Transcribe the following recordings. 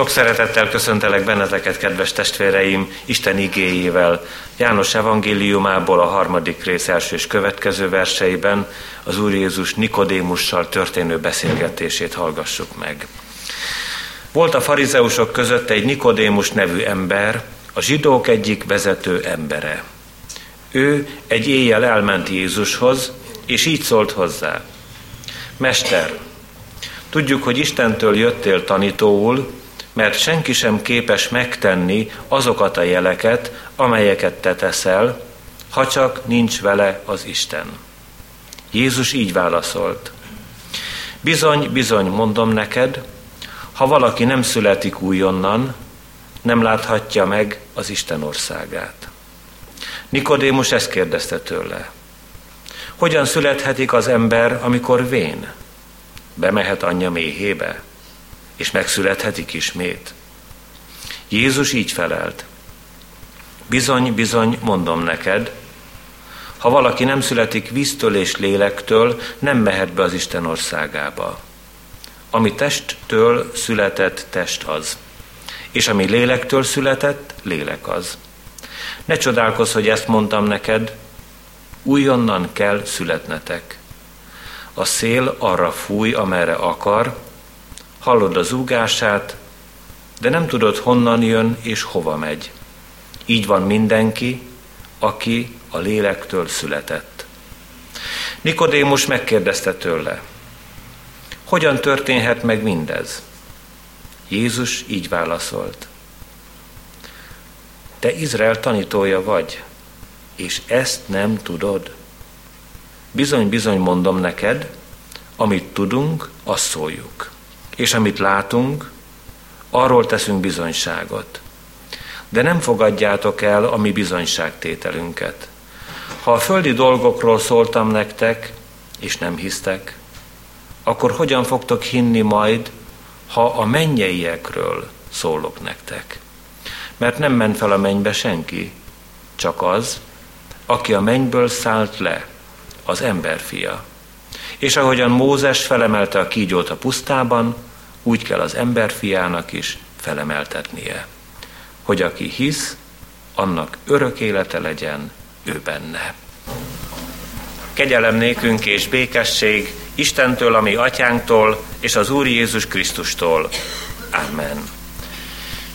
Sok szeretettel köszöntelek benneteket, kedves testvéreim, Isten igéjével. János evangéliumából a harmadik rész első és következő verseiben az Úr Jézus Nikodémussal történő beszélgetését hallgassuk meg. Volt a farizeusok között egy Nikodémus nevű ember, a zsidók egyik vezető embere. Ő egy éjjel elment Jézushoz, és így szólt hozzá. Mester, tudjuk, hogy Istentől jöttél tanítóul, mert senki sem képes megtenni azokat a jeleket, amelyeket te teszel, ha csak nincs vele az Isten. Jézus így válaszolt. Bizony, bizony, mondom neked, ha valaki nem születik újonnan, nem láthatja meg az Isten országát. Nikodémus ezt kérdezte tőle. Hogyan születhetik az ember, amikor vén? Bemehet anyja méhébe? És megszülethetik ismét? Jézus így felelt. Bizony, bizony, mondom neked, ha valaki nem születik víztől és lélektől, nem mehet be az Isten országába. Ami testtől született, test az. És ami lélektől született, lélek az. Ne csodálkozz, hogy ezt mondtam neked, újonnan kell születnetek. A szél arra fúj, amerre akar, hallod a zúgását, de nem tudod honnan jön és hova megy. Így van mindenki, aki a lélektől született. Nikodémus megkérdezte tőle, hogyan történhet meg mindez? Jézus így válaszolt. Te Izrael tanítója vagy, és ezt nem tudod. Bizony, bizony mondom neked, amit tudunk, azt szóljuk és amit látunk, arról teszünk bizonyságot. De nem fogadjátok el a mi bizonyságtételünket. Ha a földi dolgokról szóltam nektek, és nem hisztek, akkor hogyan fogtok hinni majd, ha a mennyeiekről szólok nektek? Mert nem ment fel a mennybe senki, csak az, aki a mennyből szállt le, az emberfia. És ahogyan Mózes felemelte a kígyót a pusztában, úgy kell az emberfiának is felemeltetnie, hogy aki hisz, annak örök élete legyen ő benne. Kegyelem nékünk és békesség Istentől, ami atyánktól, és az Úr Jézus Krisztustól. Amen.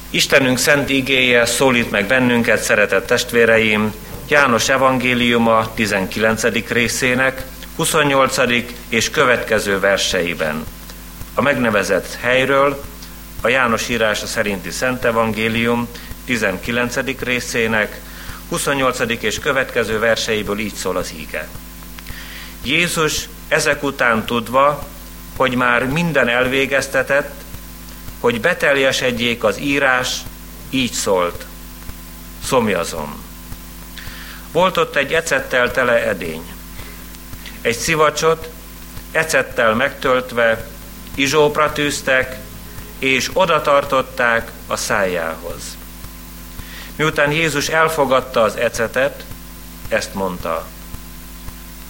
Istenünk szent igéje szólít meg bennünket, szeretett testvéreim, János evangéliuma 19. részének 28. és következő verseiben a megnevezett helyről a János írása szerinti Szent Evangélium 19. részének 28. és következő verseiből így szól az íge. Jézus ezek után tudva, hogy már minden elvégeztetett, hogy beteljesedjék az írás, így szólt. Szomjazom. Volt ott egy ecettel tele edény. Egy szivacsot ecettel megtöltve izsópra tűztek, és oda tartották a szájához. Miután Jézus elfogadta az ecetet, ezt mondta,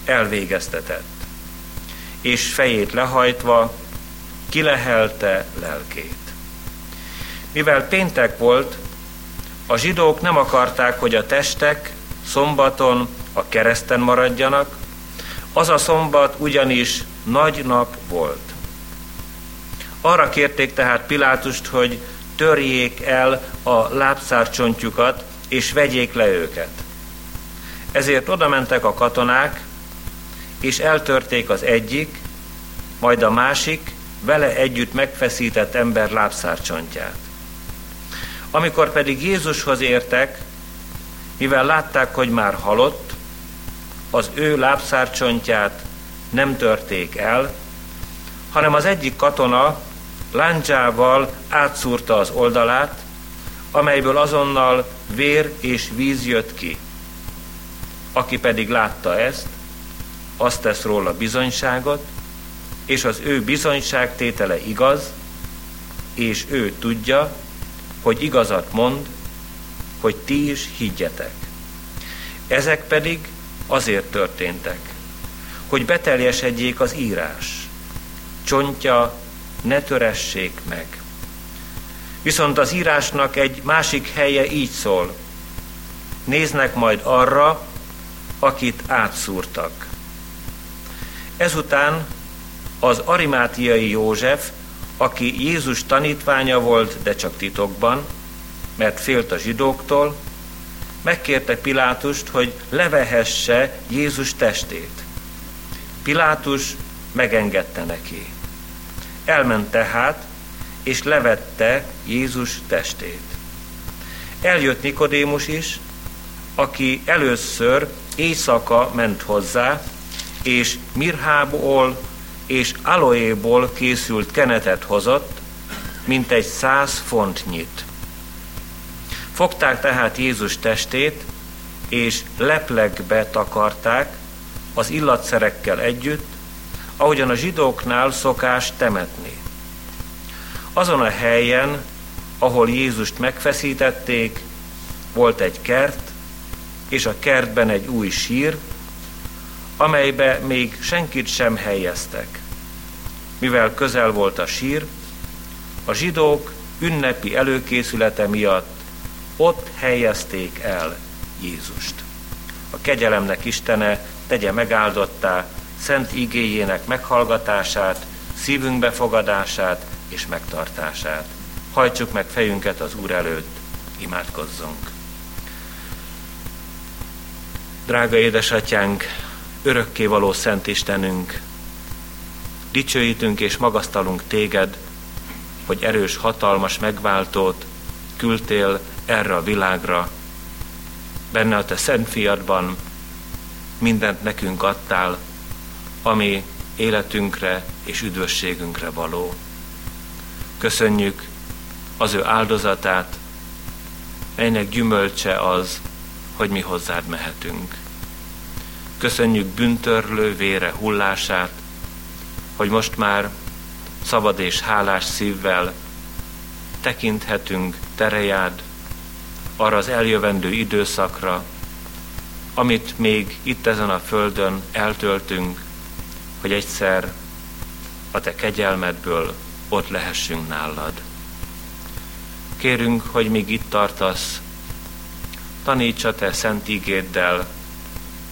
elvégeztetett, és fejét lehajtva kilehelte lelkét. Mivel péntek volt, a zsidók nem akarták, hogy a testek szombaton a kereszten maradjanak, az a szombat ugyanis nagy nap volt. Arra kérték tehát Pilátust, hogy törjék el a lábszárcsontjukat, és vegyék le őket. Ezért oda mentek a katonák, és eltörték az egyik, majd a másik vele együtt megfeszített ember lábszárcsontját. Amikor pedig Jézushoz értek, mivel látták, hogy már halott, az ő lábszárcsontját nem törték el, hanem az egyik katona láncsával átszúrta az oldalát, amelyből azonnal vér és víz jött ki. Aki pedig látta ezt, azt tesz róla bizonyságot, és az ő bizonyságtétele igaz, és ő tudja, hogy igazat mond, hogy ti is higgyetek. Ezek pedig azért történtek, hogy beteljesedjék az írás. Csontja ne töressék meg. Viszont az írásnak egy másik helye így szól. Néznek majd arra, akit átszúrtak. Ezután az arimátiai József, aki Jézus tanítványa volt, de csak titokban, mert félt a zsidóktól, megkérte Pilátust, hogy levehesse Jézus testét. Pilátus megengedte neki. Elment tehát, és levette Jézus testét. Eljött Nikodémus is, aki először éjszaka ment hozzá, és mirhából és aloéból készült kenetet hozott, mint egy száz fontnyit. Fogták tehát Jézus testét, és leplegbe takarták az illatszerekkel együtt, ahogyan a zsidóknál szokás temetni. Azon a helyen, ahol Jézust megfeszítették, volt egy kert, és a kertben egy új sír, amelybe még senkit sem helyeztek. Mivel közel volt a sír, a zsidók ünnepi előkészülete miatt ott helyezték el Jézust. A kegyelemnek Istene tegye megáldottá szent igéjének meghallgatását, szívünk befogadását és megtartását. Hajtsuk meg fejünket az Úr előtt, imádkozzunk. Drága édesatyánk, örökkévaló Szent Istenünk, dicsőítünk és magasztalunk téged, hogy erős, hatalmas megváltót küldtél erre a világra. Benne a te szent fiadban mindent nekünk adtál, ami életünkre és üdvösségünkre való. Köszönjük az ő áldozatát, melynek gyümölcse az, hogy mi hozzád mehetünk. Köszönjük büntörlő vére hullását, hogy most már szabad és hálás szívvel tekinthetünk terejád arra az eljövendő időszakra, amit még itt ezen a földön eltöltünk, hogy egyszer a te kegyelmedből ott lehessünk nálad. Kérünk, hogy még itt tartasz, taníts a te szent ígéddel,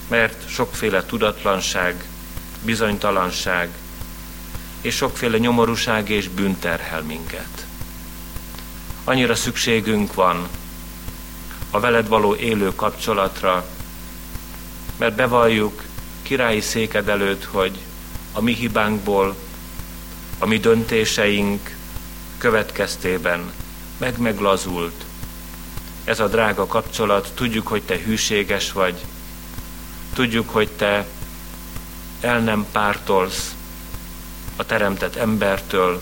mert sokféle tudatlanság, bizonytalanság és sokféle nyomorúság és bűn terhel minket. Annyira szükségünk van a veled való élő kapcsolatra, mert bevalljuk királyi széked előtt, hogy a mi hibánkból, a mi döntéseink következtében meg-meglazult ez a drága kapcsolat, tudjuk, hogy te hűséges vagy, tudjuk, hogy te el nem pártolsz a teremtett embertől,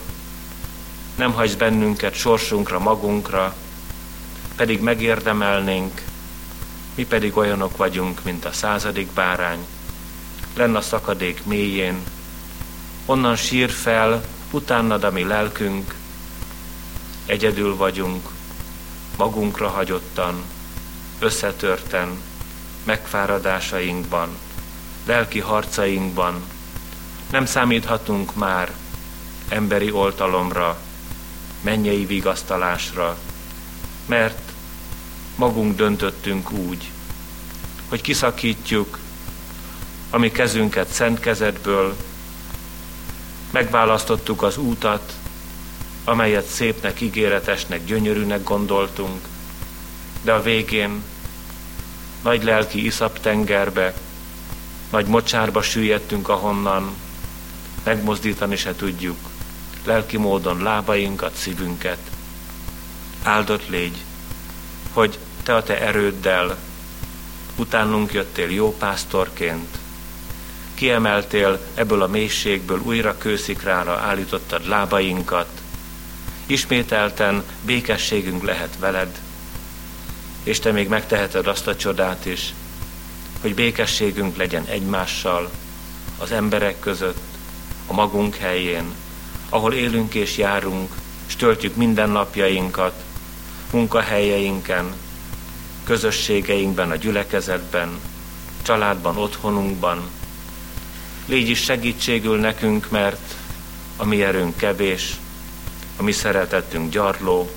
nem hagysz bennünket sorsunkra, magunkra, pedig megérdemelnénk, mi pedig olyanok vagyunk, mint a századik bárány, lenn a szakadék mélyén, onnan sír fel, utánad a mi lelkünk, egyedül vagyunk, magunkra hagyottan, összetörten, megfáradásainkban, lelki harcainkban, nem számíthatunk már emberi oltalomra, mennyei vigasztalásra, mert magunk döntöttünk úgy, hogy kiszakítjuk a mi kezünket szent kezedből, megválasztottuk az útat, amelyet szépnek, ígéretesnek, gyönyörűnek gondoltunk, de a végén nagy lelki iszap tengerbe, nagy mocsárba süllyedtünk, ahonnan megmozdítani se tudjuk lelki módon lábainkat, szívünket. Áldott légy, hogy te a te erőddel utánunk jöttél jó pásztorként, kiemeltél ebből a mélységből, újra kőszikrára állítottad lábainkat, ismételten békességünk lehet veled, és te még megteheted azt a csodát is, hogy békességünk legyen egymással, az emberek között, a magunk helyén, ahol élünk és járunk, és töltjük minden napjainkat, munkahelyeinken, közösségeinkben, a gyülekezetben, családban, otthonunkban. Légy is segítségül nekünk, mert a mi erőnk kevés, a mi szeretetünk gyarló,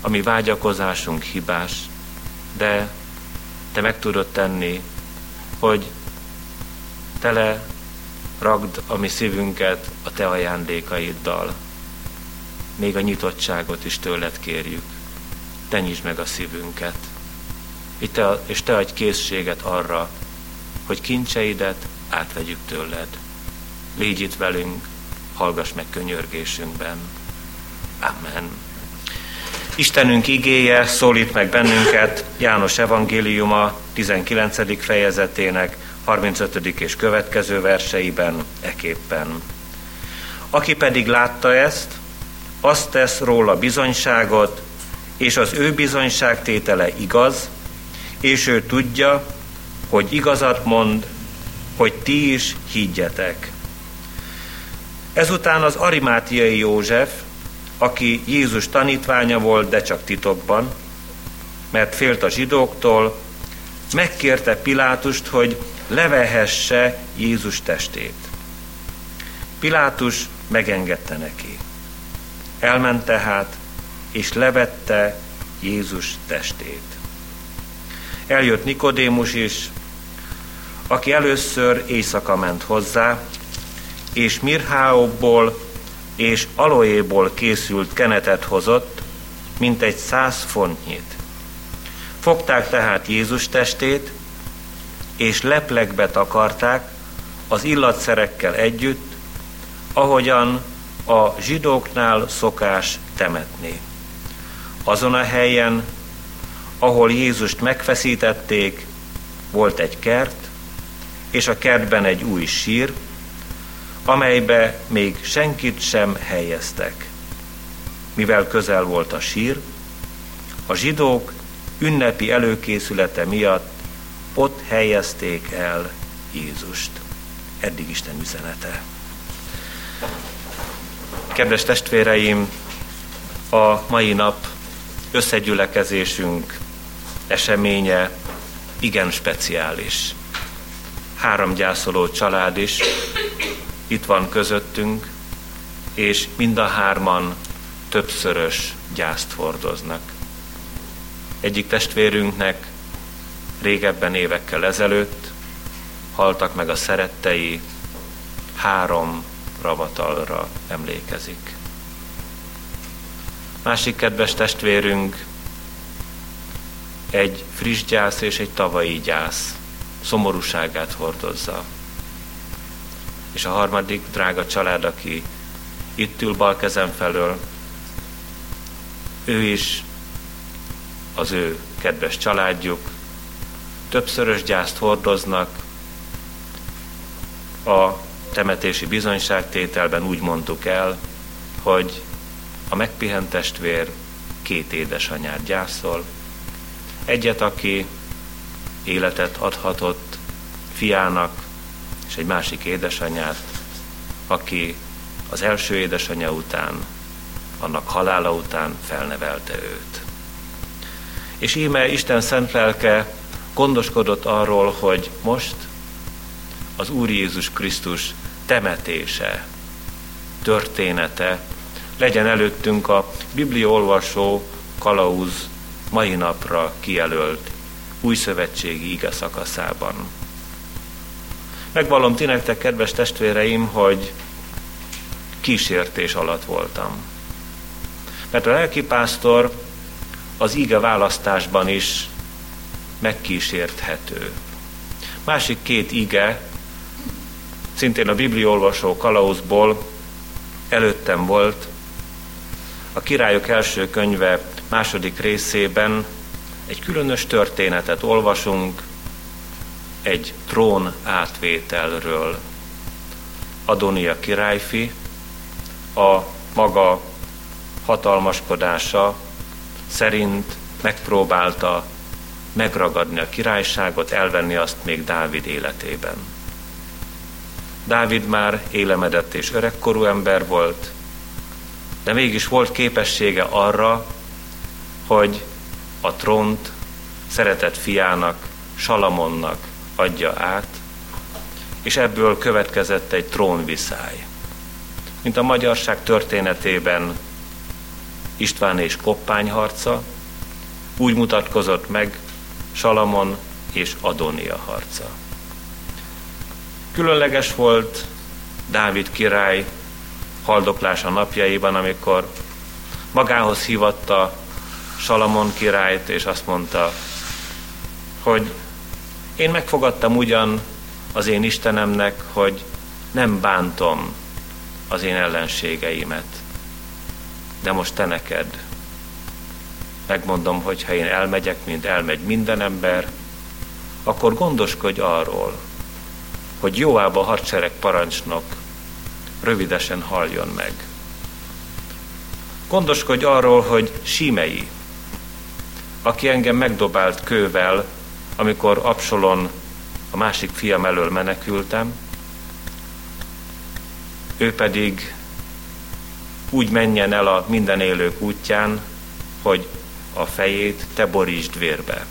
a mi vágyakozásunk hibás, de te meg tudod tenni, hogy tele ragd a mi szívünket a te ajándékaiddal. Még a nyitottságot is tőled kérjük. Te nyisd meg a szívünket. És te adj készséget arra, hogy kincseidet átvegyük tőled. Légy itt velünk, hallgass meg könyörgésünkben. Amen. Istenünk igéje szólít meg bennünket János evangéliuma 19. fejezetének 35. és következő verseiben eképpen. Aki pedig látta ezt, azt tesz róla bizonyságot, és az ő bizonyságtétele igaz, és ő tudja, hogy igazat mond, hogy ti is higgyetek. Ezután az arimátiai József, aki Jézus tanítványa volt, de csak titokban, mert félt a zsidóktól, megkérte Pilátust, hogy levehesse Jézus testét. Pilátus megengedte neki. Elment tehát, és levette Jézus testét. Eljött Nikodémus is, aki először éjszaka ment hozzá, és mirháokból és aloéból készült kenetet hozott, mint egy száz fontnyit. Fogták tehát Jézus testét, és leplekbe takarták az illatszerekkel együtt, ahogyan a zsidóknál szokás temetni. Azon a helyen, ahol Jézust megfeszítették, volt egy kert, és a kertben egy új sír, amelybe még senkit sem helyeztek. Mivel közel volt a sír, a zsidók ünnepi előkészülete miatt ott helyezték el Jézust. Eddig Isten üzenete. Kedves testvéreim, a mai nap összegyülekezésünk eseménye igen speciális. Három gyászoló család is itt van közöttünk, és mind a hárman többszörös gyászt hordoznak. Egyik testvérünknek régebben évekkel ezelőtt haltak meg a szerettei, három ravatalra emlékezik. Másik kedves testvérünk egy friss gyász és egy tavalyi gyász szomorúságát hordozza. És a harmadik drága család, aki itt ül bal kezem felől, ő is, az ő kedves családjuk, többszörös gyászt hordoznak, a temetési bizonyságtételben úgy mondtuk el, hogy a megpihent testvér két édesanyát gyászol, egyet, aki életet adhatott fiának, és egy másik édesanyát, aki az első édesanyja után, annak halála után felnevelte őt. És íme Isten szent lelke gondoskodott arról, hogy most az Úr Jézus Krisztus temetése, története legyen előttünk a bibliolvasó kalauz mai napra kijelölt új szövetségi ige szakaszában. Megvallom ti nektek, kedves testvéreim, hogy kísértés alatt voltam. Mert a lelkipásztor az ige választásban is megkísérthető. Másik két ige, szintén a bibliolvasó kalauzból előttem volt, a királyok első könyve második részében egy különös történetet olvasunk egy trón átvételről. Adonia királyfi a maga hatalmaskodása szerint megpróbálta megragadni a királyságot, elvenni azt még Dávid életében. Dávid már élemedett és öregkorú ember volt, de mégis volt képessége arra, hogy a trónt szeretett fiának, Salamonnak adja át, és ebből következett egy trónviszály. Mint a magyarság történetében István és Koppány harca, úgy mutatkozott meg Salamon és Adónia harca. Különleges volt Dávid király haldoklása napjaiban, amikor magához hívatta Salamon királyt, és azt mondta, hogy én megfogadtam ugyan az én Istenemnek, hogy nem bántom az én ellenségeimet, de most te neked. Megmondom, hogy ha én elmegyek, mint elmegy minden ember, akkor gondoskodj arról, hogy Joába a hadsereg parancsnok rövidesen haljon meg. Gondoskodj arról, hogy Simei, aki engem megdobált kővel, amikor Absolon a másik fiam elől menekültem, ő pedig úgy menjen el a minden élők útján, hogy a fejét te borítsd vérbe.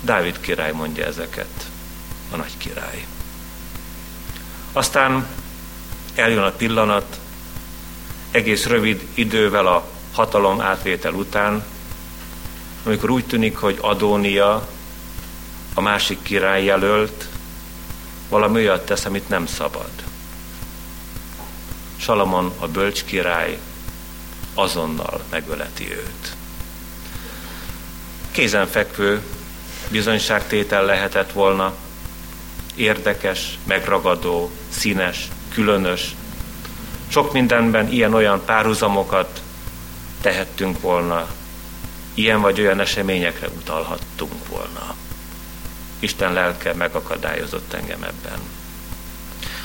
Dávid király mondja ezeket, a nagy király. Aztán eljön a pillanat, egész rövid idővel a hatalom átvétel után, amikor úgy tűnik, hogy Adónia, a másik király jelölt, valami olyat tesz, amit nem szabad. Salamon, a bölcs király, azonnal megöleti őt. Kézenfekvő bizonyságtétel lehetett volna, érdekes, megragadó, színes, különös. Sok mindenben ilyen-olyan párhuzamokat tehettünk volna, ilyen vagy olyan eseményekre utalhattunk volna. Isten lelke megakadályozott engem ebben.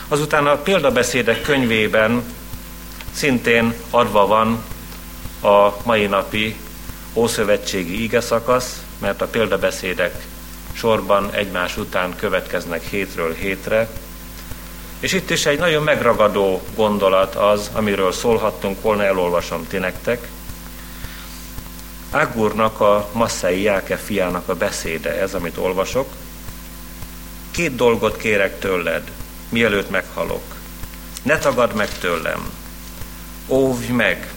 Azután a példabeszédek könyvében szintén adva van a mai napi Ószövetségi ige szakasz, mert a példabeszédek sorban egymás után következnek hétről hétre, és itt is egy nagyon megragadó gondolat az, amiről szólhattunk volna, elolvasom ti nektek. Ágúrnak a Masszai Jáke fiának a beszéde, ez, amit olvasok. Két dolgot kérek tőled, mielőtt meghalok. Ne tagadd meg tőlem. Óvj meg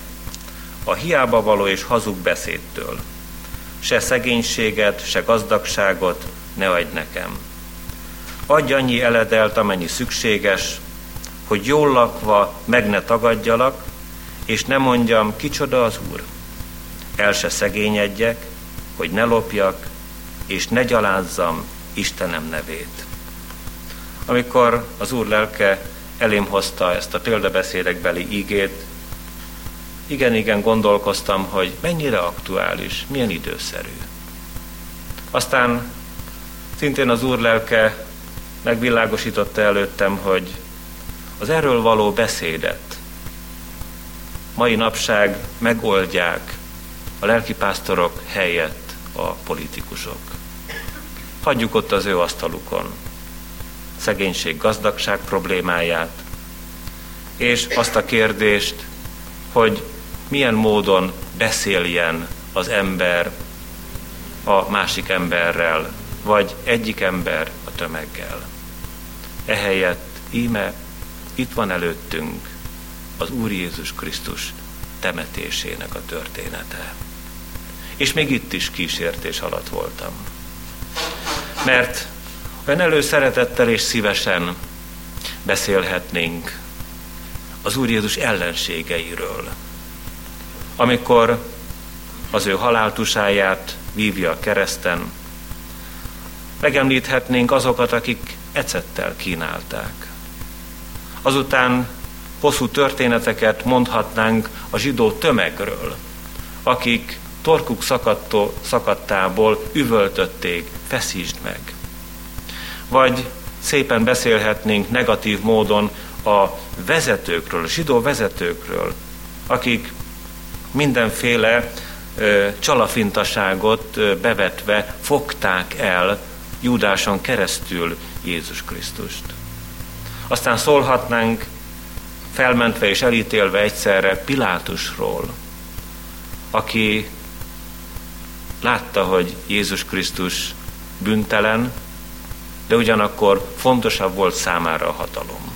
a hiába való és hazug beszédtől. Se szegénységet, se gazdagságot ne adj nekem. Adj annyi eledelt, amennyi szükséges, hogy jól lakva meg ne tagadjalak, és ne mondjam, kicsoda az Úr. El se szegényedjek, hogy ne lopjak, és ne gyalázzam Istenem nevét. Amikor az Úr lelke elém hozta ezt a példabeszédekbeli ígét, igen, igen, gondolkoztam, hogy mennyire aktuális, milyen időszerű. Aztán szintén az Úr lelke megvilágosította előttem, hogy az erről való beszédet mai napság megoldják a lelkipásztorok helyett a politikusok. Hagyjuk ott az ő asztalukon szegénység, gazdagság problémáját, és azt a kérdést, hogy milyen módon beszéljen az ember a másik emberrel, vagy egyik ember a tömeggel. Ehelyett íme itt van előttünk az Úr Jézus Krisztus temetésének a története. És még itt is kísértés alatt voltam. Mert olyan előszeretettel és szívesen beszélhetnénk az Úr Jézus ellenségeiről, amikor az ő haláltusáját vívja a kereszten, megemlíthetnénk azokat, akik ecettel kínálták. Azután hosszú történeteket mondhatnánk a zsidó tömegről, akik torkuk szakadtó, szakadtából üvöltötték, feszítsd meg. Vagy szépen beszélhetnénk negatív módon a vezetőkről, a zsidó vezetőkről, akik mindenféle ö, csalafintaságot ö, bevetve fogták el Júdáson keresztül Jézus Krisztust. Aztán szólhatnánk felmentve és elítélve egyszerre Pilátusról, aki látta, hogy Jézus Krisztus büntelen, de ugyanakkor fontosabb volt számára a hatalom.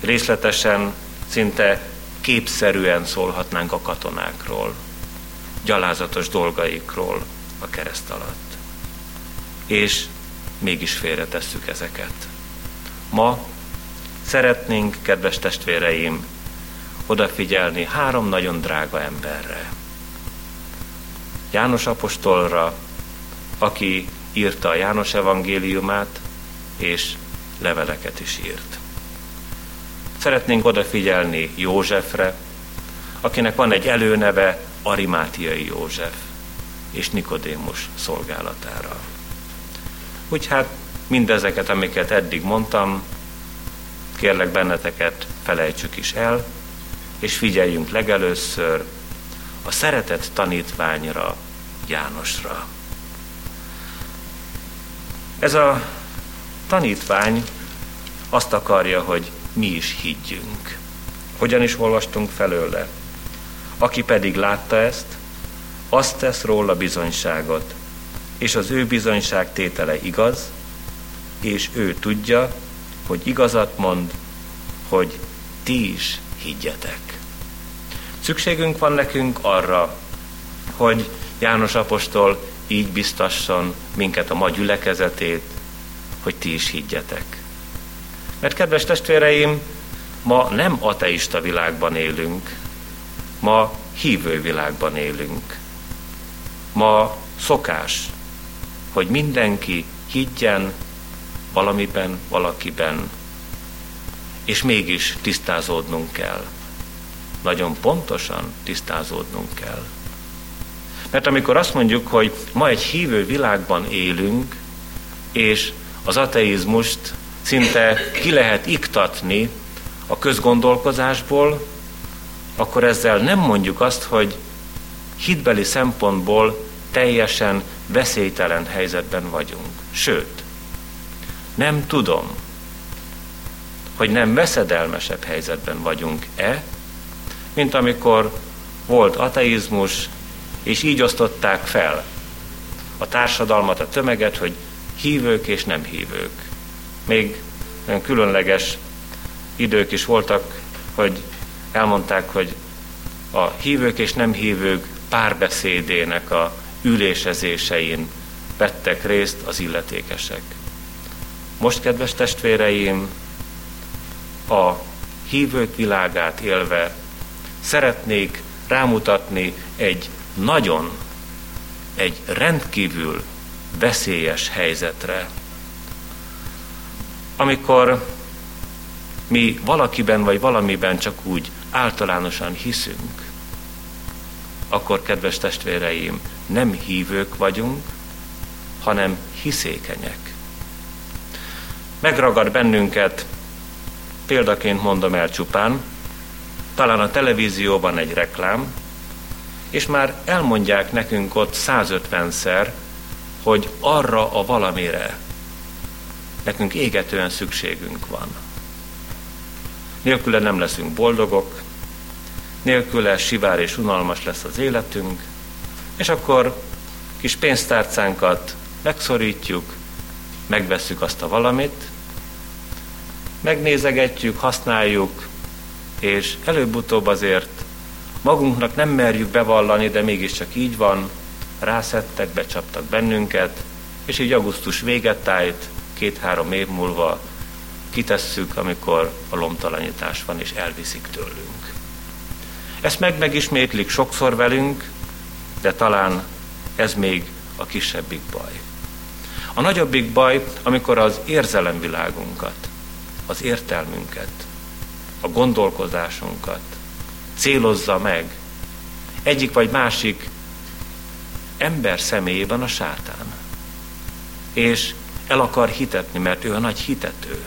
Részletesen, szinte képszerűen szólhatnánk a katonákról, gyalázatos dolgaikról a kereszt alatt. És mégis félretesszük ezeket. Ma szeretnénk, kedves testvéreim, odafigyelni három nagyon drága emberre. János apostolra, aki írta a János evangéliumát, és leveleket is írt. Szeretnénk odafigyelni Józsefre, akinek van egy előneve Arimátiai József és Nikodémus szolgálatára. Úgy hát mindezeket, amiket eddig mondtam, kérlek benneteket felejtsük is el, és figyeljünk legelőször a szeretett tanítványra, Jánosra. Ez a tanítvány azt akarja, hogy mi is higgyünk. Hogyan is olvastunk felőle? Aki pedig látta ezt, azt tesz róla bizonyságot, és az ő bizonyság tétele igaz, és ő tudja, hogy igazat mond, hogy ti is higgyetek. Szükségünk van nekünk arra, hogy János apostol így biztasson minket a ma gyülekezetét, hogy ti is higgyetek. Mert kedves testvéreim, ma nem ateista világban élünk, ma hívő világban élünk. Ma szokás, hogy mindenki higgyen valamiben, valakiben, és mégis tisztázódnunk kell. Nagyon pontosan tisztázódnunk kell. Mert amikor azt mondjuk, hogy ma egy hívő világban élünk, és az ateizmust szinte ki lehet iktatni a közgondolkozásból, akkor ezzel nem mondjuk azt, hogy hitbeli szempontból teljesen veszélytelen helyzetben vagyunk. Sőt, nem tudom, hogy nem veszedelmesebb helyzetben vagyunk-e, mint amikor volt ateizmus, és így osztották fel a társadalmat, a tömeget, hogy hívők és nem hívők. Még olyan különleges idők is voltak, hogy elmondták, hogy a hívők és nem hívők párbeszédének a ülésezésein vettek részt az illetékesek. Most, kedves testvéreim, a hívők világát élve szeretnék rámutatni egy nagyon, egy rendkívül veszélyes helyzetre. Amikor mi valakiben vagy valamiben csak úgy általánosan hiszünk, akkor, kedves testvéreim, nem hívők vagyunk, hanem hiszékenyek. Megragad bennünket, példaként mondom el csupán, talán a televízióban egy reklám, és már elmondják nekünk ott 150-szer, hogy arra a valamire nekünk égetően szükségünk van. Nélküle nem leszünk boldogok, nélküle sivár és unalmas lesz az életünk, és akkor kis pénztárcánkat megszorítjuk, megvesszük azt a valamit, megnézegetjük, használjuk, és előbb-utóbb azért magunknak nem merjük bevallani, de mégiscsak így van, rászettek, becsaptak bennünket, és így augusztus véget tájt, két-három év múlva kitesszük, amikor a lomtalanítás van, és elviszik tőlünk. Ezt meg megismétlik sokszor velünk, de talán ez még a kisebbik baj. A nagyobbik baj, amikor az érzelemvilágunkat, az értelmünket, a gondolkozásunkat célozza meg egyik vagy másik ember személyében a sátán. És el akar hitetni, mert ő a nagy hitető.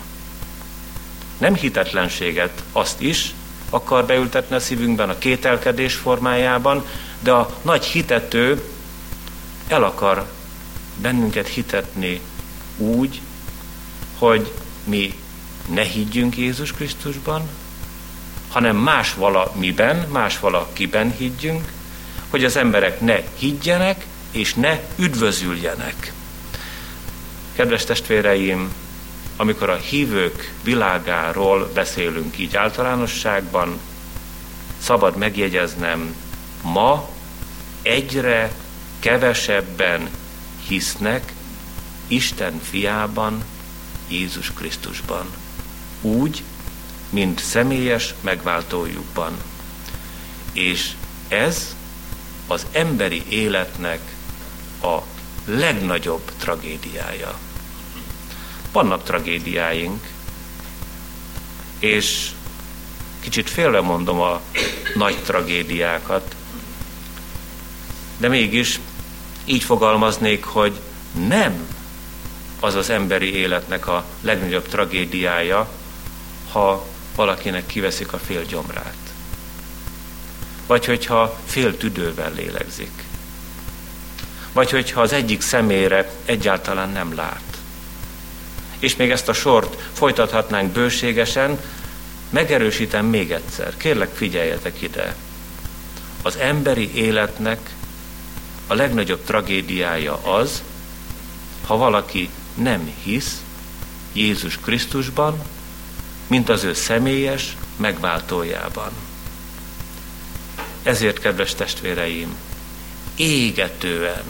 Nem hitetlenséget, azt is akar beültetni a szívünkben a kételkedés formájában, de a nagy hitető el akar bennünket hitetni úgy, hogy mi ne higgyünk Jézus Krisztusban, hanem más valamiben, más valakiben higgyünk, hogy az emberek ne higgyenek és ne üdvözüljenek. Kedves testvéreim, amikor a hívők világáról beszélünk így általánosságban, szabad megjegyeznem, ma egyre kevesebben hisznek Isten fiában, Jézus Krisztusban. Úgy, mint személyes megváltójukban. És ez az emberi életnek a legnagyobb tragédiája. Vannak tragédiáink, és kicsit félre mondom a nagy tragédiákat, de mégis így fogalmaznék, hogy nem az az emberi életnek a legnagyobb tragédiája, ha valakinek kiveszik a fél gyomrát. Vagy hogyha fél tüdővel lélegzik. Vagy hogyha az egyik szemére egyáltalán nem lát. És még ezt a sort folytathatnánk bőségesen, megerősítem még egyszer, kérlek figyeljetek ide. Az emberi életnek a legnagyobb tragédiája az, ha valaki nem hisz Jézus Krisztusban, mint az ő személyes megváltójában. Ezért, kedves testvéreim, égetően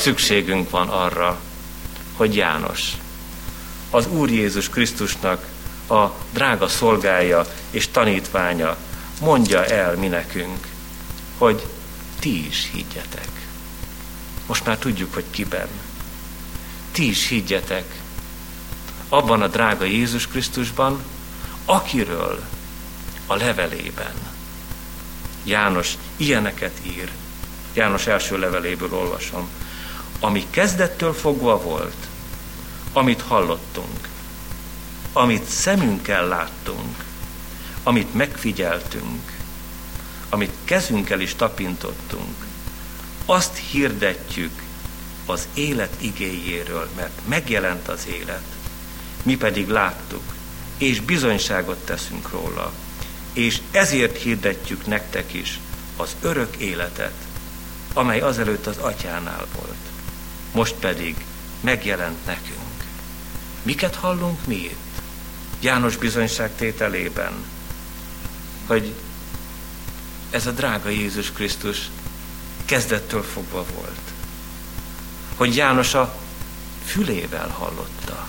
szükségünk van arra, hogy János, az Úr Jézus Krisztusnak a drága szolgája és tanítványa mondja el mi nekünk, hogy ti is higgyetek. Most már tudjuk, hogy kiben. Ti is higgyetek abban a drága Jézus Krisztusban, akiről a levelében János ilyeneket ír. János első leveléből olvasom. Ami kezdettől fogva volt, amit hallottunk, amit szemünkkel láttunk, amit megfigyeltünk, amit kezünkkel is tapintottunk, azt hirdetjük az élet igéjéről, mert megjelent az élet, mi pedig láttuk, és bizonyságot teszünk róla, és ezért hirdetjük nektek is az örök életet, amely azelőtt az atyánál volt. Most pedig megjelent nekünk. Miket hallunk mi itt? János bizonyságtételében, hogy ez a drága Jézus Krisztus kezdettől fogva volt. Hogy János a fülével hallotta.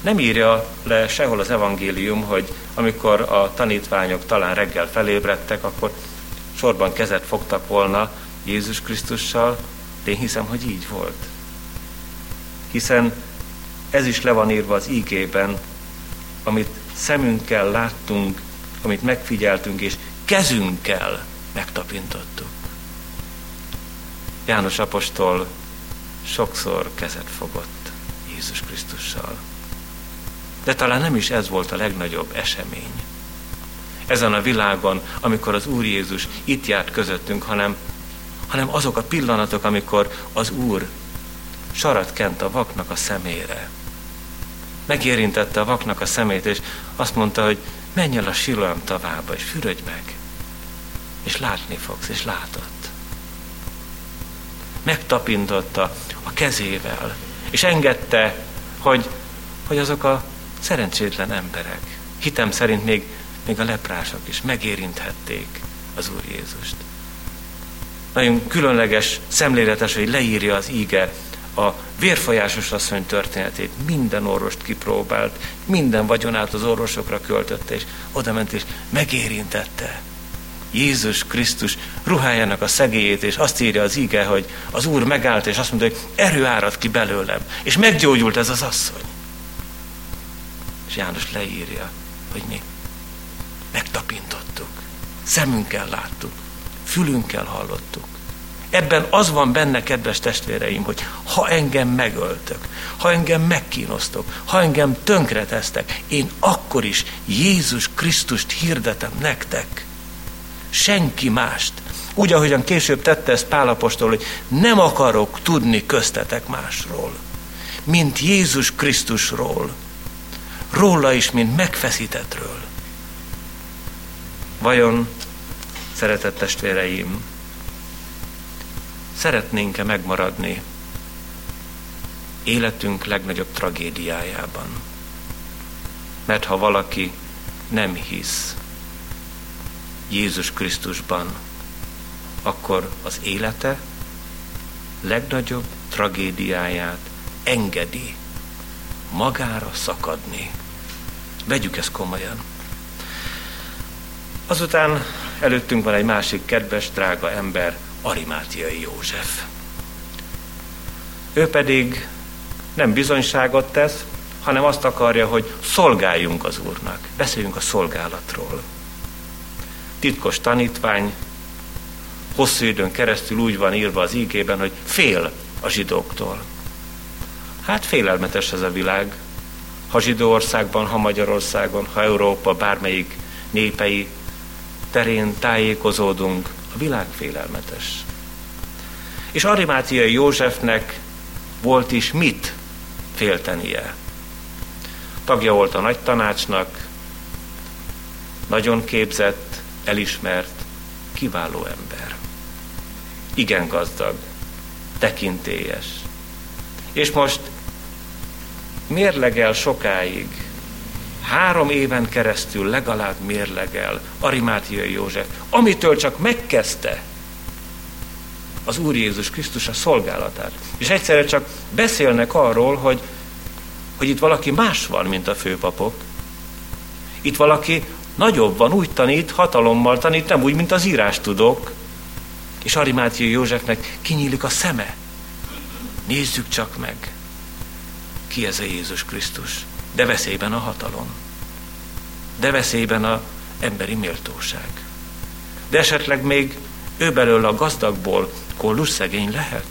Nem írja le sehol az evangélium, hogy amikor a tanítványok talán reggel felébredtek, akkor sorban kezet fogtak volna Jézus Krisztussal, de én hiszem, hogy így volt. Hiszen ez is le van írva az ígében, amit szemünkkel láttunk, amit megfigyeltünk, és kezünkkel megtapintottuk. János apostol sokszor kezet fogott Jézus Krisztussal. De talán nem is ez volt a legnagyobb esemény. Ezen a világon, amikor az Úr Jézus itt járt közöttünk, hanem, hanem azok a pillanatok, amikor az Úr sarat kent a vaknak a szemére. Megérintette a vaknak a szemét, és azt mondta, hogy menj el a Siloam tavába, és fürödj meg, és látni fogsz, és látott. Megtapintotta a kezével, és engedte, hogy, hogy azok a szerencsétlen emberek, hitem szerint még, még a leprások is megérinthették az Úr Jézust. Nagyon különleges, szemléletes, hogy leírja az íge a vérfolyásos asszony történetét. Minden orvost kipróbált, minden vagyonát az orvosokra költötte, és oda ment és megérintette. Jézus Krisztus ruhájának a szegélyét, és azt írja az ige, hogy az Úr megállt, és azt mondta, hogy erő árad ki belőlem, és meggyógyult ez az asszony. És János leírja, hogy mi megtapintottuk, szemünkkel láttuk, fülünkkel hallottuk. Ebben az van benne, kedves testvéreim, hogy ha engem megöltök, ha engem megkínoztok, ha engem tönkretesztek, én akkor is Jézus Krisztust hirdetem nektek. Senki mást. Úgy, ahogyan később tette ezt Pálapostól, hogy nem akarok tudni köztetek másról, mint Jézus Krisztusról, róla is, mint megfeszítetről. Vajon, szeretett testvéreim, szeretnénk-e megmaradni életünk legnagyobb tragédiájában? Mert ha valaki nem hisz Jézus Krisztusban, akkor az élete legnagyobb tragédiáját engedi magára szakadni. Vegyük ezt komolyan. Azután előttünk van egy másik kedves, drága ember, Arimátiai József. Ő pedig nem bizonyságot tesz, hanem azt akarja, hogy szolgáljunk az Úrnak. Beszéljünk a szolgálatról. Titkos tanítvány, hosszú időn keresztül úgy van írva az ígében, hogy fél a zsidóktól. Hát félelmetes ez a világ. Ha zsidó országban, ha Magyarországon, ha Európa bármelyik népei terén tájékozódunk, a világ félelmetes. És Arimátiai Józsefnek volt is mit féltenie. Tagja volt a nagy tanácsnak, nagyon képzett, elismert, kiváló ember. Igen gazdag, tekintélyes. És most mérlegel sokáig, három éven keresztül legalább mérlegel Arimátiai József, amitől csak megkezdte az Úr Jézus Krisztus a szolgálatát. És egyszerre csak beszélnek arról, hogy, hogy itt valaki más van, mint a főpapok. Itt valaki nagyobb van, úgy tanít, hatalommal tanít, nem úgy, mint az írás tudok. És Arimátiai Józsefnek kinyílik a szeme. Nézzük csak meg, ki ez a Jézus Krisztus. De veszélyben a hatalom. De veszélyben a emberi méltóság. De esetleg még ő belőle a gazdagból kollus szegény lehet.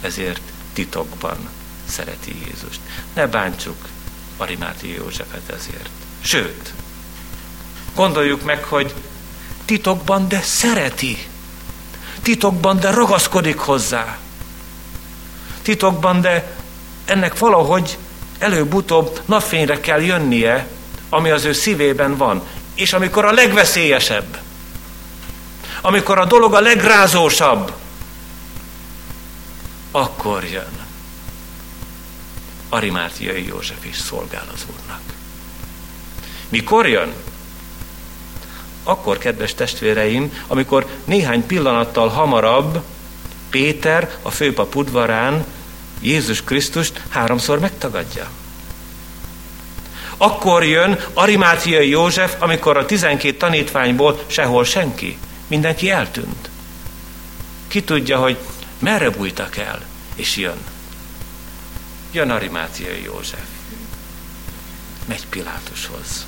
Ezért titokban szereti Jézust. Ne bántsuk Arimáti Józsefet ezért. Sőt, gondoljuk meg, hogy titokban, de szereti. Titokban, de ragaszkodik hozzá. Titokban, de ennek valahogy előbb-utóbb napfényre kell jönnie, ami az ő szívében van. És amikor a legveszélyesebb, amikor a dolog a legrázósabb, akkor jön. Arimátiai József is szolgál az Úrnak. Mikor jön? Akkor, kedves testvéreim, amikor néhány pillanattal hamarabb Péter a főpap udvarán Jézus Krisztust háromszor megtagadja. Akkor jön Arimátiai József, amikor a tizenkét tanítványból sehol senki. Mindenki eltűnt. Ki tudja, hogy merre bújtak el, és jön. Jön Arimátiai József. Megy Pilátushoz.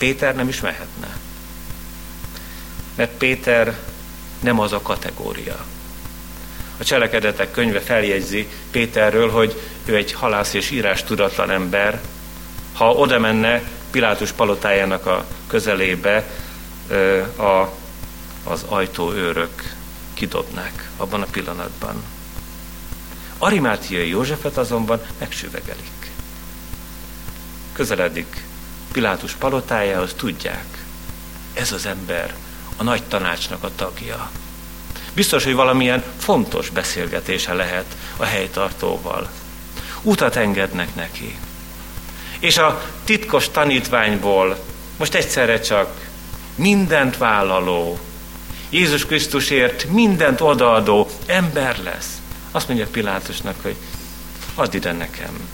Péter nem is mehetne. Mert Péter nem az a kategória. A cselekedetek könyve feljegyzi Péterről, hogy ő egy halász és írás tudatlan ember. Ha oda menne Pilátus palotájának a közelébe, a, az ajtóőrök kidobnák abban a pillanatban. Arimátiai Józsefet azonban megsüvegelik. Közeledik Pilátus palotájához, tudják, ez az ember a nagy tanácsnak a tagja. Biztos, hogy valamilyen fontos beszélgetése lehet a helytartóval. Utat engednek neki. És a titkos tanítványból most egyszerre csak mindent vállaló, Jézus Krisztusért mindent odaadó ember lesz. Azt mondja Pilátusnak, hogy add ide nekem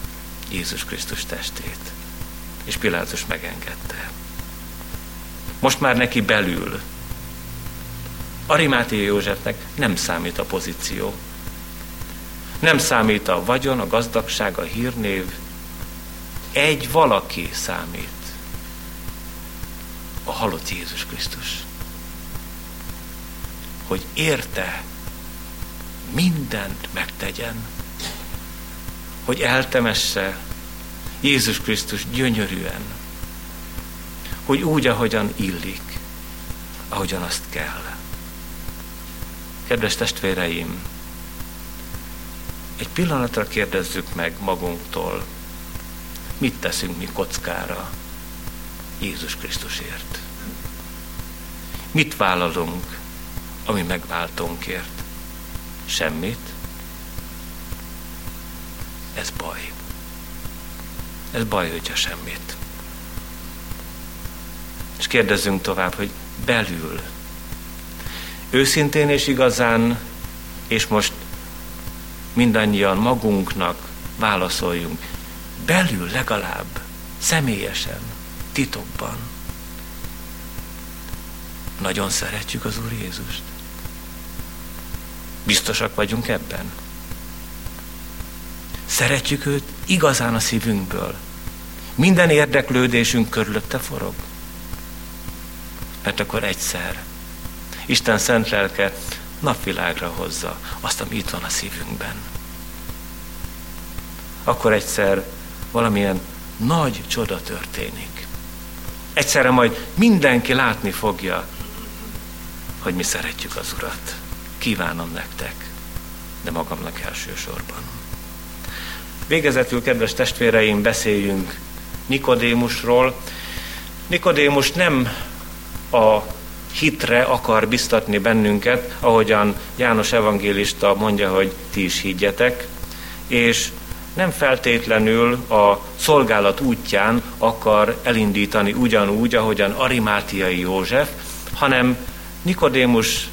Jézus Krisztus testét. És Pilátus megengedte. Most már neki belül. Arimáté Józsefnek nem számít a pozíció. Nem számít a vagyon, a gazdagság, a hírnév. Egy valaki számít a halott Jézus Krisztus. Hogy érte mindent megtegyen, hogy eltemesse Jézus Krisztus gyönyörűen, hogy úgy, ahogyan illik, ahogyan azt kell. Kedves testvéreim, egy pillanatra kérdezzük meg magunktól, mit teszünk mi kockára Jézus Krisztusért. Mit vállalunk, ami megváltónkért? Semmit? Ez baj. Ez baj, hogyha semmit. És kérdezzünk tovább, hogy belül. Őszintén és igazán, és most mindannyian magunknak válaszoljunk. Belül legalább, személyesen, titokban. Nagyon szeretjük az Úr Jézust. Biztosak vagyunk ebben. Szeretjük őt igazán a szívünkből. Minden érdeklődésünk körülötte forog. Mert akkor egyszer Isten szent lelke napvilágra hozza azt, ami itt van a szívünkben. Akkor egyszer valamilyen nagy csoda történik. Egyszerre majd mindenki látni fogja, hogy mi szeretjük az Urat. Kívánom nektek, de magamnak elsősorban. Végezetül, kedves testvéreim, beszéljünk Nikodémusról. Nikodémus nem a hitre akar biztatni bennünket, ahogyan János evangélista mondja, hogy ti is higgyetek, és nem feltétlenül a szolgálat útján akar elindítani ugyanúgy, ahogyan Arimátiai József, hanem Nikodémus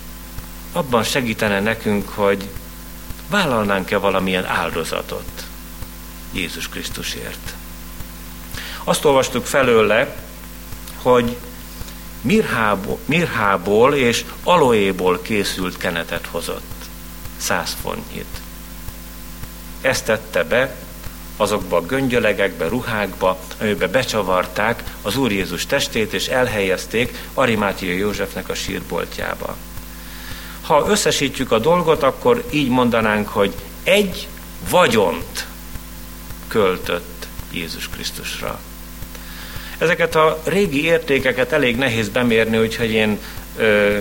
abban segítene nekünk, hogy vállalnánk-e valamilyen áldozatot Jézus Krisztusért. Azt olvastuk felőle, hogy mirhából, mirhából és aloéból készült kenetet hozott, száz fontnyit. Ezt tette be azokba a göngyölegekbe, ruhákba, amiben becsavarták az Úr Jézus testét, és elhelyezték Arimátia Józsefnek a sírboltjába. Ha összesítjük a dolgot, akkor így mondanánk, hogy egy vagyont költött Jézus Krisztusra. Ezeket a régi értékeket elég nehéz bemérni, úgyhogy én ö,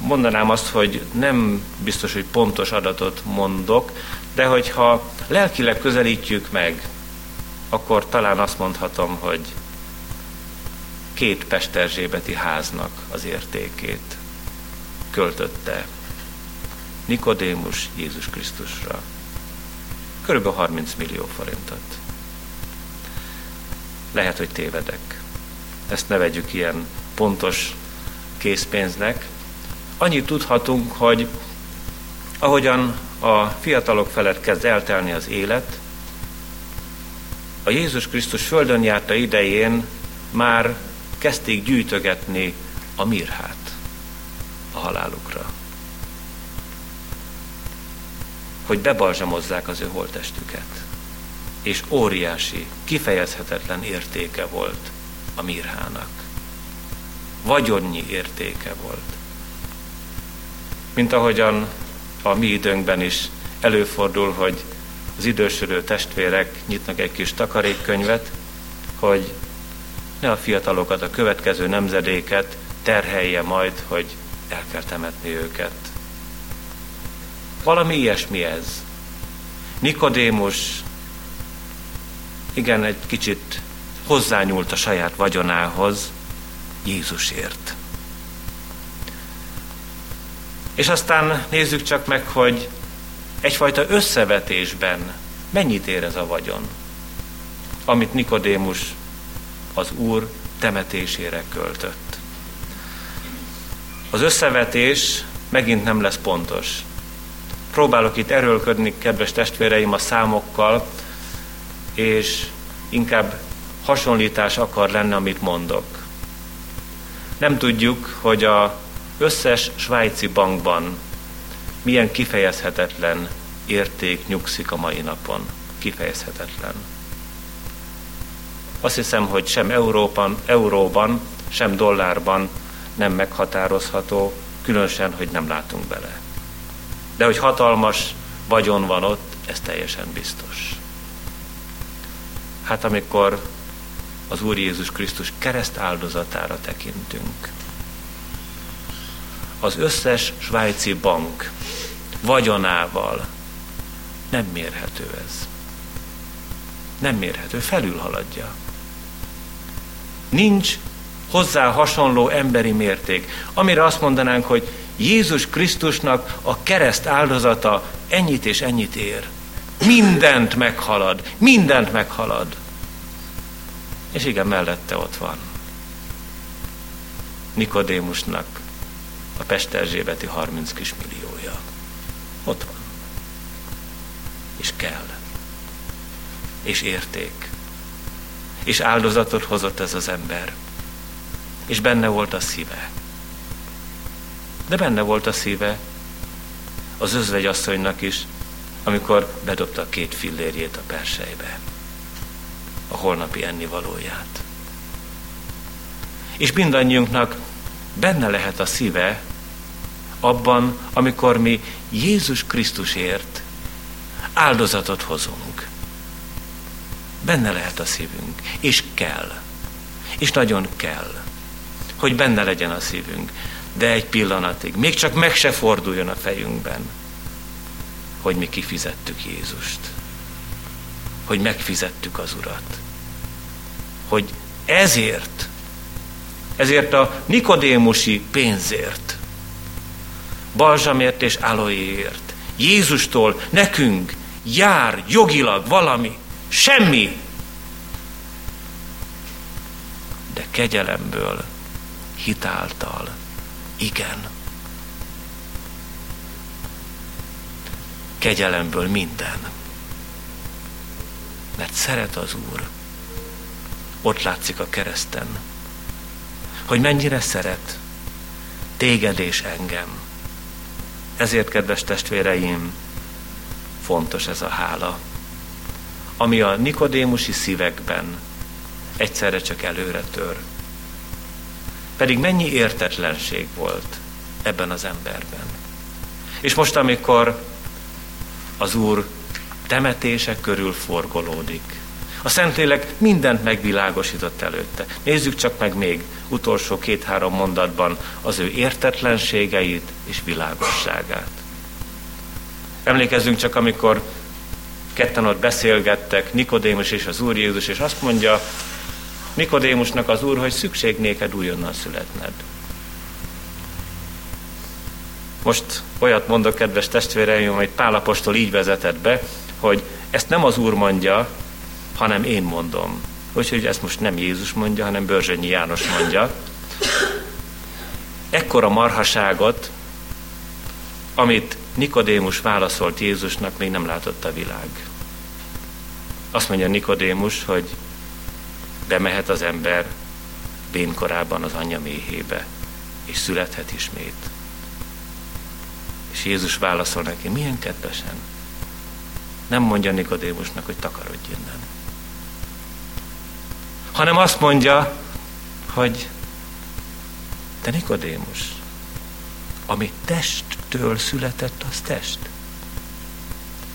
mondanám azt, hogy nem biztos, hogy pontos adatot mondok, de hogyha lelkileg közelítjük meg, akkor talán azt mondhatom, hogy két Pesterzsébeti háznak az értékét költötte Nikodémus Jézus Krisztusra. Körülbelül 30 millió forintot. Lehet, hogy tévedek. Ezt ne vegyük ilyen pontos készpénznek. Annyit tudhatunk, hogy ahogyan a fiatalok felett kezd eltelni az élet, a Jézus Krisztus földön járta idején már kezdték gyűjtögetni a mirhát a halálukra. Hogy bebalzsamozzák az ő holtestüket és óriási, kifejezhetetlen értéke volt a mirhának. Vagyonnyi értéke volt. Mint ahogyan a mi időnkben is előfordul, hogy az idősödő testvérek nyitnak egy kis takarékkönyvet, hogy ne a fiatalokat, a következő nemzedéket terhelje majd, hogy el kell temetni őket. Valami ilyesmi ez. Nikodémus igen, egy kicsit hozzányúlt a saját vagyonához Jézusért. És aztán nézzük csak meg, hogy egyfajta összevetésben mennyit ér ez a vagyon, amit Nikodémus az Úr temetésére költött. Az összevetés megint nem lesz pontos. Próbálok itt erőlködni, kedves testvéreim, a számokkal, és inkább hasonlítás akar lenni, amit mondok. Nem tudjuk, hogy a összes svájci bankban milyen kifejezhetetlen érték nyugszik a mai napon. Kifejezhetetlen. Azt hiszem, hogy sem Európan, euróban, sem dollárban nem meghatározható, különösen, hogy nem látunk bele. De hogy hatalmas vagyon van ott, ez teljesen biztos. Hát amikor az Úr Jézus Krisztus kereszt áldozatára tekintünk, az összes svájci bank vagyonával nem mérhető ez. Nem mérhető, felülhaladja. Nincs hozzá hasonló emberi mérték, amire azt mondanánk, hogy Jézus Krisztusnak a kereszt áldozata ennyit és ennyit ér. Mindent meghalad, mindent meghalad. És igen, mellette ott van. Nikodémusnak a Pesterzsébeti 30 kis. Ott van. És kell. És érték. És áldozatot hozott ez az ember. És benne volt a szíve. De benne volt a szíve az özvegyasszonynak is, amikor bedobta két fillérjét a persejbe, a holnapi ennivalóját. És mindannyiunknak benne lehet a szíve abban, amikor mi Jézus Krisztusért áldozatot hozunk. Benne lehet a szívünk, és kell, és nagyon kell, hogy benne legyen a szívünk, de egy pillanatig, még csak meg se forduljon a fejünkben, hogy mi kifizettük Jézust, hogy megfizettük az Urat, hogy ezért, ezért a Nikodémusi pénzért, balzsamért és aloéért, Jézustól nekünk jár jogilag valami, semmi, de kegyelemből, hitáltal, igen. Kegyelemből minden. Mert szeret az Úr. Ott látszik a kereszten, hogy mennyire szeret téged és engem. Ezért, kedves testvéreim, fontos ez a hála, ami a nikodémusi szívekben egyszerre csak előre tör. Pedig mennyi értetlenség volt ebben az emberben. És most, amikor az Úr temetése körül forgolódik, a Szentlélek mindent megvilágosított előtte. Nézzük csak meg még utolsó két-három mondatban az ő értetlenségeit és világosságát. Emlékezzünk csak, amikor ketten ott beszélgettek, Nikodémus és az Úr Jézus, és azt mondja Nikodémusnak az Úr, hogy szükség néked újonnan születned. Most olyat mondok, kedves testvéreim, hogy Pálapostól így vezetett be, hogy ezt nem az Úr mondja, hanem én mondom. Úgyhogy ezt most nem Jézus mondja, hanem Börzsönyi János mondja. Ekkora marhaságot, amit Nikodémus válaszolt Jézusnak, még nem látott a világ. Azt mondja Nikodémus, hogy bemehet az ember bénkorában az anyja méhébe, és születhet ismét. És Jézus válaszol neki, milyen kedvesen. Nem mondja Nikodémusnak, hogy takarodj innen. Hanem azt mondja, hogy te Nikodémus, ami testtől született, az test.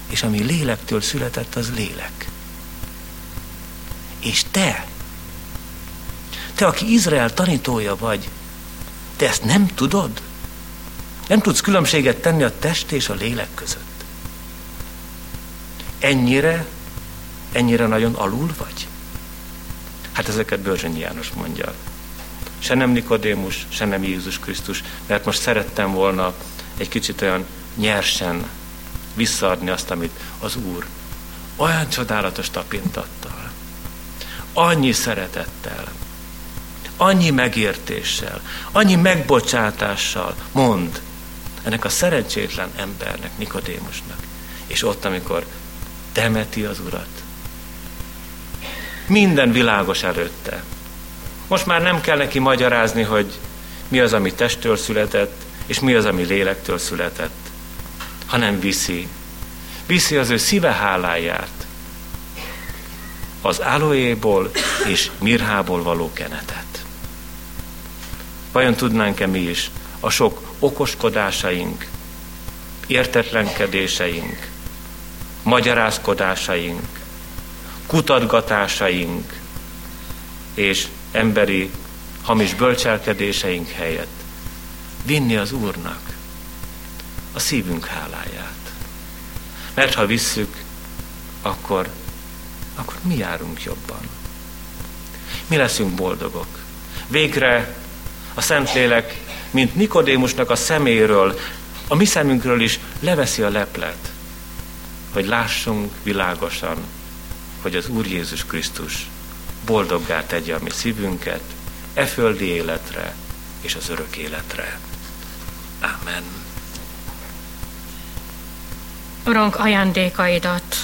És ami lélektől született, az lélek. És te, te, aki Izrael tanítója vagy, te ezt nem tudod? Nem tudsz különbséget tenni a test és a lélek között. Ennyire, ennyire nagyon alul vagy? Hát ezeket Börzsönyi János mondja. Se nem Nikodémus, se nem Jézus Krisztus, mert most szerettem volna egy kicsit olyan nyersen visszaadni azt, amit az Úr olyan csodálatos tapintattal, annyi szeretettel, annyi megértéssel, annyi megbocsátással mond ennek a szerencsétlen embernek, Nikodémusnak. És ott, amikor temeti az urat, minden világos előtte. Most már nem kell neki magyarázni, hogy mi az, ami testtől született, és mi az, ami lélektől született, hanem viszi. Viszi az ő szíve háláját, az aloéból és mirhából való kenetet. Vajon tudnánk-e mi is a sok okoskodásaink, értetlenkedéseink, magyarázkodásaink, kutatgatásaink és emberi hamis bölcselkedéseink helyett vinni az Úrnak a szívünk háláját. Mert ha visszük, akkor, akkor mi járunk jobban. Mi leszünk boldogok. Végre a Szentlélek, mint Nikodémusnak a szeméről, a mi szemünkről is leveszi a leplet, hogy lássunk világosan, hogy az Úr Jézus Krisztus boldoggá tegye a mi szívünket, e földi életre, és az örök életre. Amen. Urunk, ajándékaidat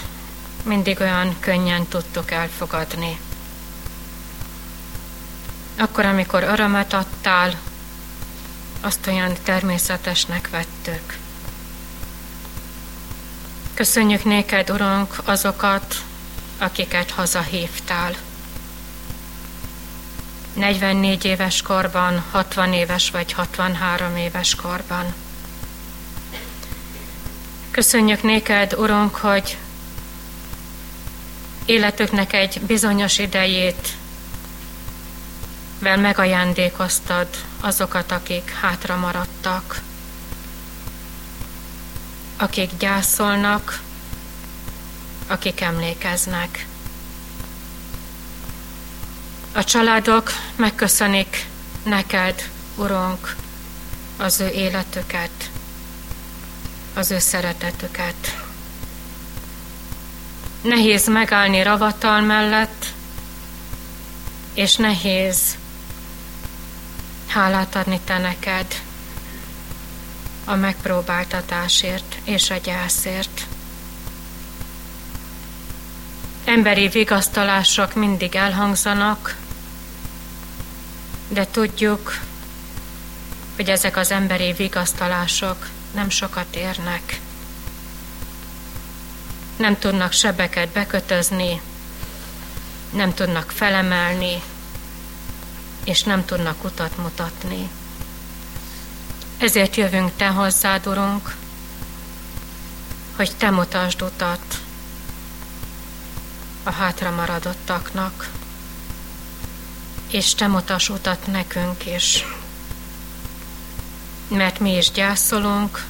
mindig olyan könnyen tudtuk elfogadni. Akkor, amikor örömet adtál, azt olyan természetesnek vettük. Köszönjük néked, Urunk, azokat, akiket hazahívtál. 44 éves korban, 60 éves vagy 63 éves korban. Köszönjük néked, Urunk, hogy életüknek egy bizonyos idejét vel megajándékoztad azokat, akik hátra maradtak, akik gyászolnak, akik emlékeznek. A családok megköszönik neked, Urunk, az ő életüket, az ő szeretetüket. Nehéz megállni ravatal mellett, és nehéz hálát adni te neked a megpróbáltatásért és a gyászért. Emberi vigasztalások mindig elhangzanak, de tudjuk, hogy ezek az emberi vigasztalások nem sokat érnek. Nem tudnak sebeket bekötözni, nem tudnak felemelni, és nem tudnak utat mutatni. Ezért jövünk Te hozzád, Urunk, hogy Te mutasd utat a hátra maradottaknak, és Te mutass utat nekünk is, mert mi is gyászolunk,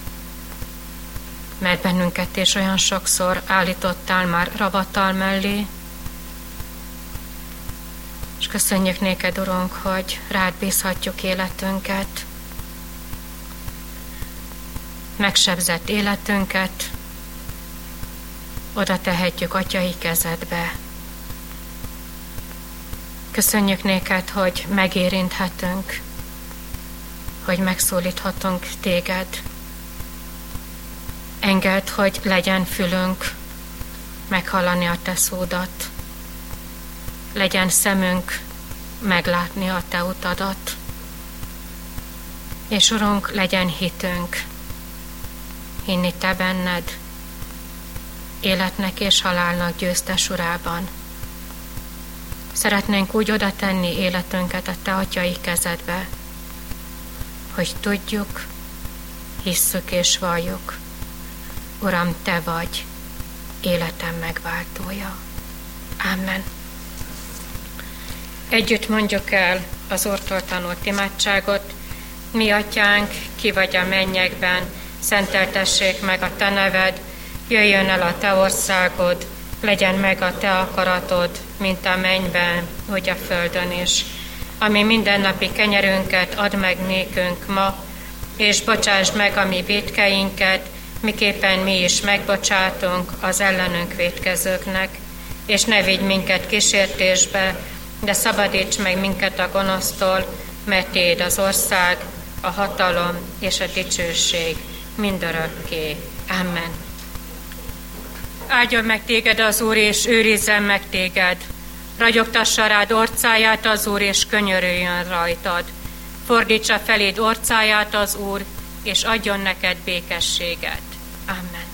mert bennünket is olyan sokszor állítottál már ravatal mellé, és köszönjük néked, Urunk, hogy rád bízhatjuk életünket, megsebzett életünket, oda tehetjük atyai kezedbe. Köszönjük néked, hogy megérinthetünk, hogy megszólíthatunk téged. Engedd, hogy legyen fülünk meghallani a te szódat legyen szemünk meglátni a Te utadat. És Urunk, legyen hitünk, hinni Te benned, életnek és halálnak győztes urában. Szeretnénk úgy oda tenni életünket a Te atyai kezedbe, hogy tudjuk, hisszük és valljuk. Uram, Te vagy életem megváltója. Amen. Együtt mondjuk el az Úrtól tanult imádságot. Mi, Atyánk, ki vagy a mennyekben, szenteltessék meg a Te neved, jöjjön el a Te országod, legyen meg a Te akaratod, mint a mennyben, úgy a földön is. Ami mindennapi kenyerünket ad meg nékünk ma, és bocsásd meg a mi védkeinket, miképpen mi is megbocsátunk az ellenünk védkezőknek, és ne vigy minket kísértésbe, de szabadíts meg minket a gonosztól, mert Téd az ország, a hatalom és a dicsőség mindörökké. Amen. Áldjon meg téged az Úr, és őrizzen meg téged. Ragyogtassa rád orcáját az Úr, és könyörüljön rajtad. Fordítsa feléd orcáját az Úr, és adjon neked békességet. Amen.